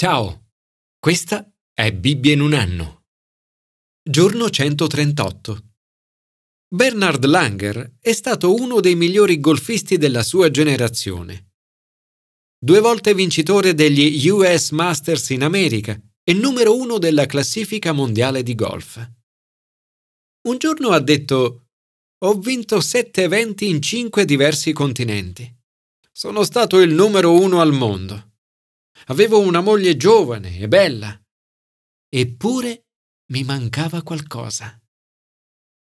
Ciao, questa è Bibbia in un anno. Giorno 138. Bernard Langer è stato uno dei migliori golfisti della sua generazione. Due volte vincitore degli US Masters in America e numero uno della classifica mondiale di golf. Un giorno ha detto Ho vinto sette eventi in cinque diversi continenti. Sono stato il numero uno al mondo. Avevo una moglie giovane e bella. Eppure mi mancava qualcosa.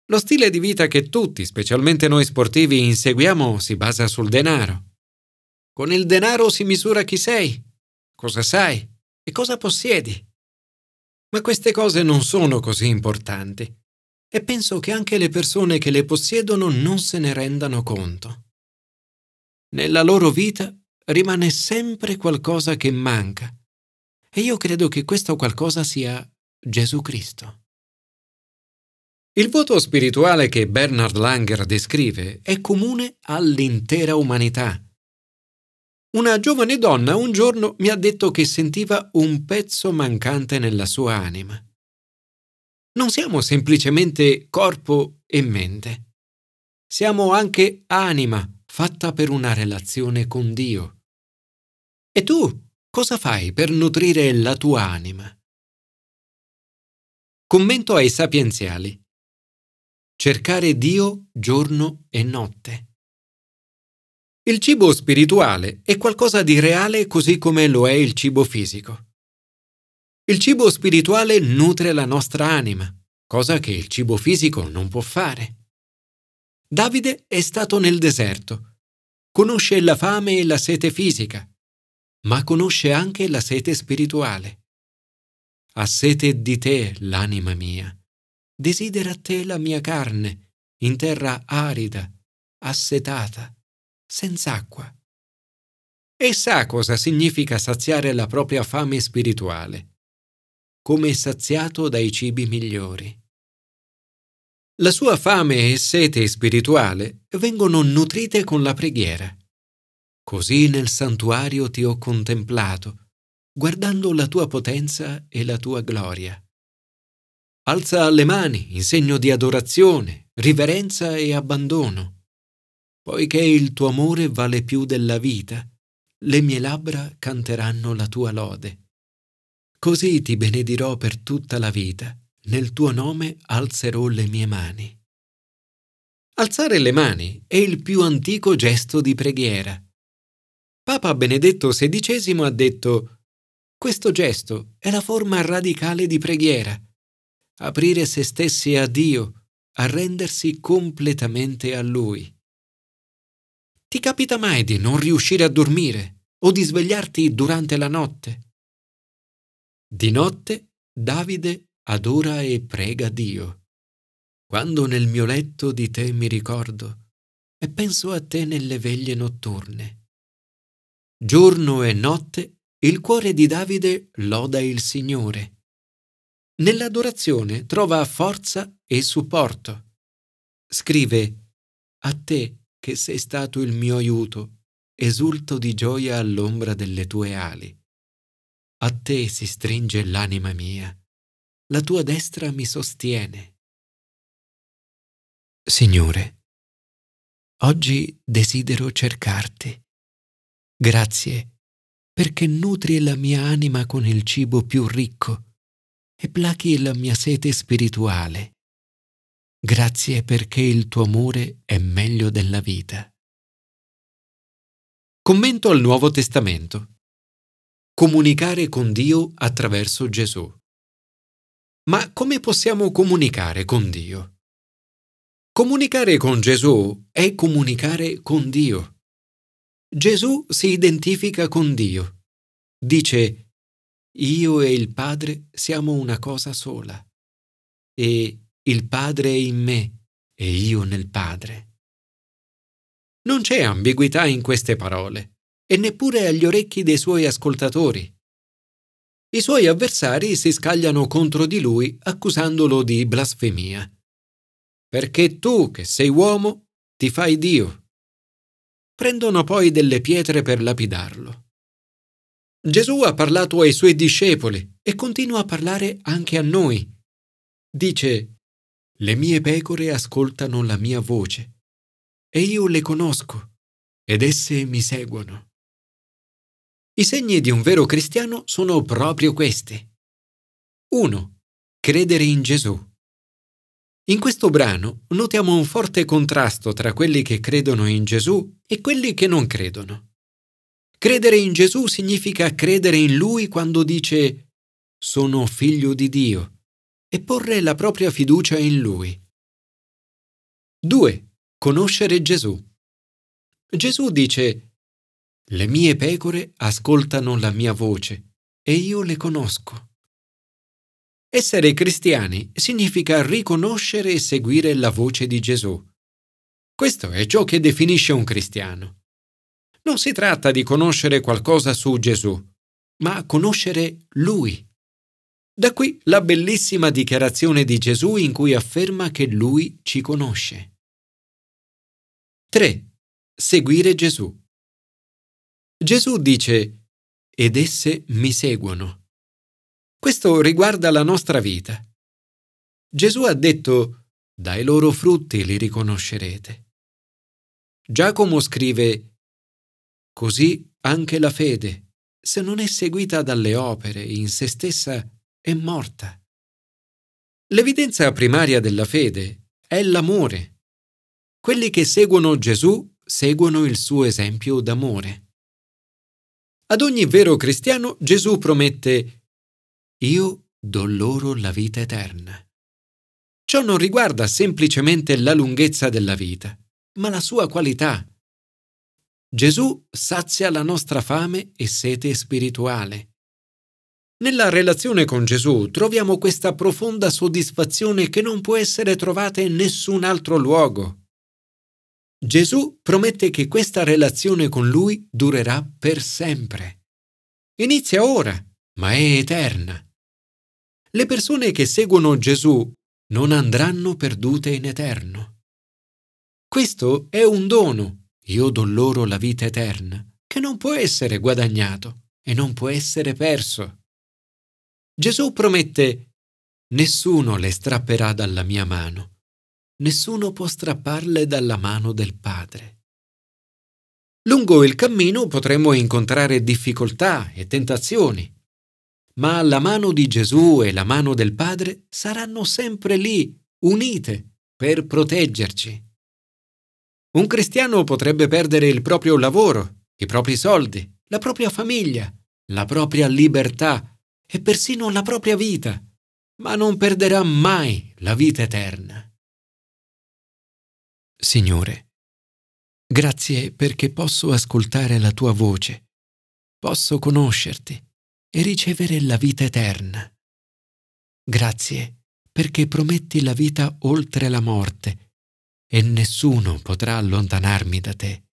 Lo stile di vita che tutti, specialmente noi sportivi, inseguiamo si basa sul denaro. Con il denaro si misura chi sei, cosa sai e cosa possiedi. Ma queste cose non sono così importanti e penso che anche le persone che le possiedono non se ne rendano conto. Nella loro vita rimane sempre qualcosa che manca. E io credo che questo qualcosa sia Gesù Cristo. Il voto spirituale che Bernard Langer descrive è comune all'intera umanità. Una giovane donna un giorno mi ha detto che sentiva un pezzo mancante nella sua anima. Non siamo semplicemente corpo e mente. Siamo anche anima fatta per una relazione con Dio. E tu cosa fai per nutrire la tua anima? Commento ai sapienziali. Cercare Dio giorno e notte. Il cibo spirituale è qualcosa di reale così come lo è il cibo fisico. Il cibo spirituale nutre la nostra anima, cosa che il cibo fisico non può fare. Davide è stato nel deserto. Conosce la fame e la sete fisica, ma conosce anche la sete spirituale. Ha sete di te, l'anima mia. Desidera te la mia carne, in terra arida, assetata, senza acqua. E sa cosa significa saziare la propria fame spirituale, come saziato dai cibi migliori. La sua fame e sete spirituale vengono nutrite con la preghiera. Così nel santuario ti ho contemplato, guardando la tua potenza e la tua gloria. Alza le mani in segno di adorazione, riverenza e abbandono. Poiché il tuo amore vale più della vita, le mie labbra canteranno la tua lode. Così ti benedirò per tutta la vita, nel tuo nome alzerò le mie mani. Alzare le mani è il più antico gesto di preghiera. Papa Benedetto XVI ha detto questo gesto è la forma radicale di preghiera, aprire se stessi a Dio, arrendersi completamente a Lui. Ti capita mai di non riuscire a dormire o di svegliarti durante la notte? Di notte Davide adora e prega Dio. Quando nel mio letto di te mi ricordo e penso a te nelle veglie notturne. Giorno e notte il cuore di Davide loda il Signore. Nell'adorazione trova forza e supporto. Scrive, A te che sei stato il mio aiuto, esulto di gioia all'ombra delle tue ali. A te si stringe l'anima mia, la tua destra mi sostiene. Signore, oggi desidero cercarti Grazie perché nutri la mia anima con il cibo più ricco e plachi la mia sete spirituale. Grazie perché il tuo amore è meglio della vita. Commento al Nuovo Testamento. Comunicare con Dio attraverso Gesù. Ma come possiamo comunicare con Dio? Comunicare con Gesù è comunicare con Dio. Gesù si identifica con Dio. Dice, io e il Padre siamo una cosa sola. E il Padre è in me e io nel Padre. Non c'è ambiguità in queste parole, e neppure agli orecchi dei suoi ascoltatori. I suoi avversari si scagliano contro di lui accusandolo di blasfemia. Perché tu, che sei uomo, ti fai Dio. Prendono poi delle pietre per lapidarlo. Gesù ha parlato ai suoi discepoli e continua a parlare anche a noi. Dice, le mie pecore ascoltano la mia voce e io le conosco ed esse mi seguono. I segni di un vero cristiano sono proprio questi. 1. Credere in Gesù. In questo brano notiamo un forte contrasto tra quelli che credono in Gesù e quelli che non credono. Credere in Gesù significa credere in Lui quando dice sono figlio di Dio e porre la propria fiducia in Lui. 2. Conoscere Gesù. Gesù dice le mie pecore ascoltano la mia voce e io le conosco. Essere cristiani significa riconoscere e seguire la voce di Gesù. Questo è ciò che definisce un cristiano. Non si tratta di conoscere qualcosa su Gesù, ma conoscere Lui. Da qui la bellissima dichiarazione di Gesù in cui afferma che Lui ci conosce. 3. Seguire Gesù. Gesù dice, ed esse mi seguono. Questo riguarda la nostra vita. Gesù ha detto, dai loro frutti li riconoscerete. Giacomo scrive, così anche la fede, se non è seguita dalle opere in se stessa, è morta. L'evidenza primaria della fede è l'amore. Quelli che seguono Gesù seguono il suo esempio d'amore. Ad ogni vero cristiano Gesù promette Io do loro la vita eterna. Ciò non riguarda semplicemente la lunghezza della vita, ma la sua qualità. Gesù sazia la nostra fame e sete spirituale. Nella relazione con Gesù troviamo questa profonda soddisfazione che non può essere trovata in nessun altro luogo. Gesù promette che questa relazione con Lui durerà per sempre. Inizia ora, ma è eterna. Le persone che seguono Gesù non andranno perdute in eterno. Questo è un dono, io do loro la vita eterna, che non può essere guadagnato e non può essere perso. Gesù promette, nessuno le strapperà dalla mia mano nessuno può strapparle dalla mano del Padre. Lungo il cammino potremo incontrare difficoltà e tentazioni, ma la mano di Gesù e la mano del Padre saranno sempre lì, unite, per proteggerci. Un cristiano potrebbe perdere il proprio lavoro, i propri soldi, la propria famiglia, la propria libertà e persino la propria vita, ma non perderà mai la vita eterna. Signore, grazie perché posso ascoltare la tua voce, posso conoscerti e ricevere la vita eterna. Grazie perché prometti la vita oltre la morte e nessuno potrà allontanarmi da te.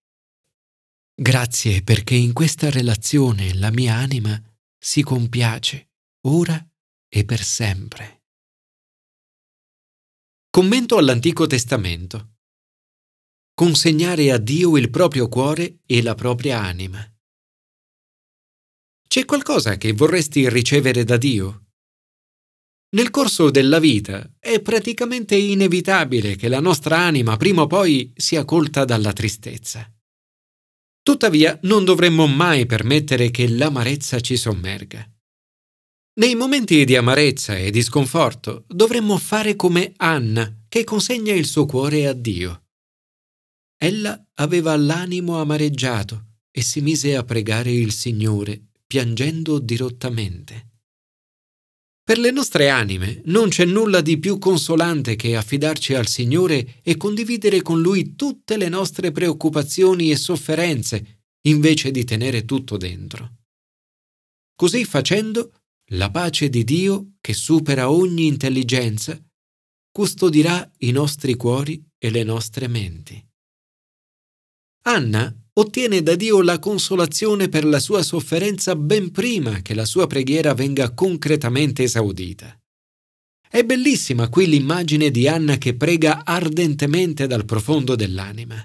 Grazie perché in questa relazione la mia anima si compiace ora e per sempre. Commento all'Antico Testamento consegnare a Dio il proprio cuore e la propria anima. C'è qualcosa che vorresti ricevere da Dio? Nel corso della vita è praticamente inevitabile che la nostra anima prima o poi sia colta dalla tristezza. Tuttavia non dovremmo mai permettere che l'amarezza ci sommerga. Nei momenti di amarezza e di sconforto dovremmo fare come Anna, che consegna il suo cuore a Dio. Ella aveva l'animo amareggiato e si mise a pregare il Signore, piangendo dirottamente. Per le nostre anime non c'è nulla di più consolante che affidarci al Signore e condividere con Lui tutte le nostre preoccupazioni e sofferenze, invece di tenere tutto dentro. Così facendo, la pace di Dio, che supera ogni intelligenza, custodirà i nostri cuori e le nostre menti. Anna ottiene da Dio la consolazione per la sua sofferenza ben prima che la sua preghiera venga concretamente esaudita. È bellissima qui l'immagine di Anna che prega ardentemente dal profondo dell'anima.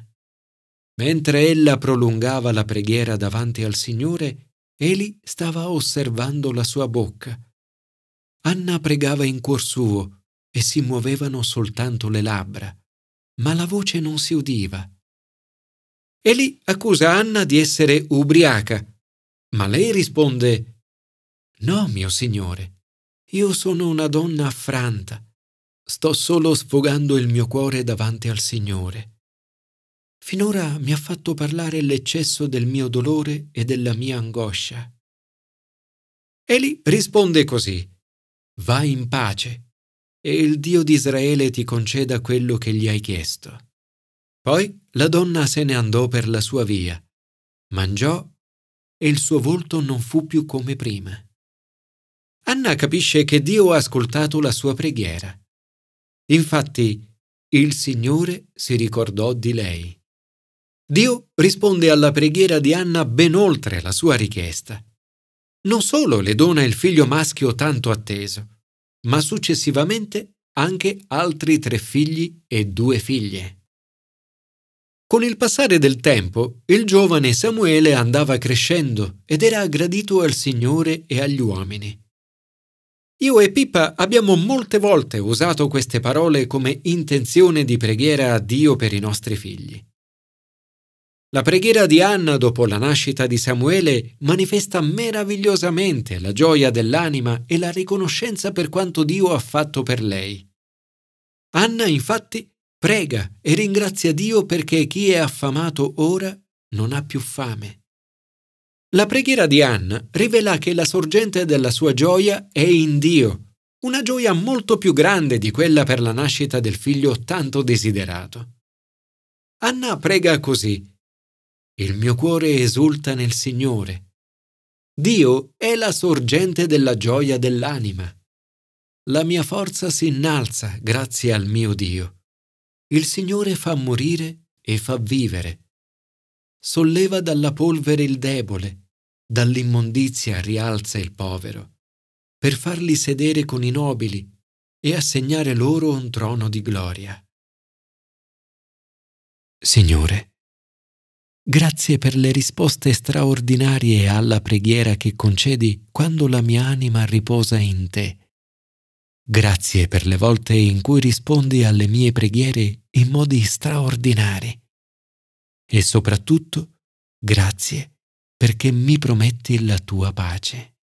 Mentre ella prolungava la preghiera davanti al Signore, Eli stava osservando la sua bocca. Anna pregava in cuor suo e si muovevano soltanto le labbra, ma la voce non si udiva. Eli accusa Anna di essere ubriaca, ma lei risponde No, mio signore, io sono una donna affranta. Sto solo sfogando il mio cuore davanti al Signore. Finora mi ha fatto parlare l'eccesso del mio dolore e della mia angoscia. Eli risponde così, Vai in pace, e il Dio di Israele ti conceda quello che gli hai chiesto. Poi la donna se ne andò per la sua via, mangiò e il suo volto non fu più come prima. Anna capisce che Dio ha ascoltato la sua preghiera. Infatti, il Signore si ricordò di lei. Dio risponde alla preghiera di Anna ben oltre la sua richiesta. Non solo le dona il figlio maschio tanto atteso, ma successivamente anche altri tre figli e due figlie. Con il passare del tempo, il giovane Samuele andava crescendo ed era gradito al Signore e agli uomini. Io e Pippa abbiamo molte volte usato queste parole come intenzione di preghiera a Dio per i nostri figli. La preghiera di Anna dopo la nascita di Samuele manifesta meravigliosamente la gioia dell'anima e la riconoscenza per quanto Dio ha fatto per lei. Anna infatti Prega e ringrazia Dio perché chi è affamato ora non ha più fame. La preghiera di Anna rivela che la sorgente della sua gioia è in Dio, una gioia molto più grande di quella per la nascita del figlio tanto desiderato. Anna prega così. Il mio cuore esulta nel Signore. Dio è la sorgente della gioia dell'anima. La mia forza si innalza grazie al mio Dio. Il Signore fa morire e fa vivere. Solleva dalla polvere il debole, dall'immondizia rialza il povero, per farli sedere con i nobili e assegnare loro un trono di gloria. Signore, grazie per le risposte straordinarie alla preghiera che concedi quando la mia anima riposa in te Grazie per le volte in cui rispondi alle mie preghiere in modi straordinari. E soprattutto, grazie perché mi prometti la tua pace.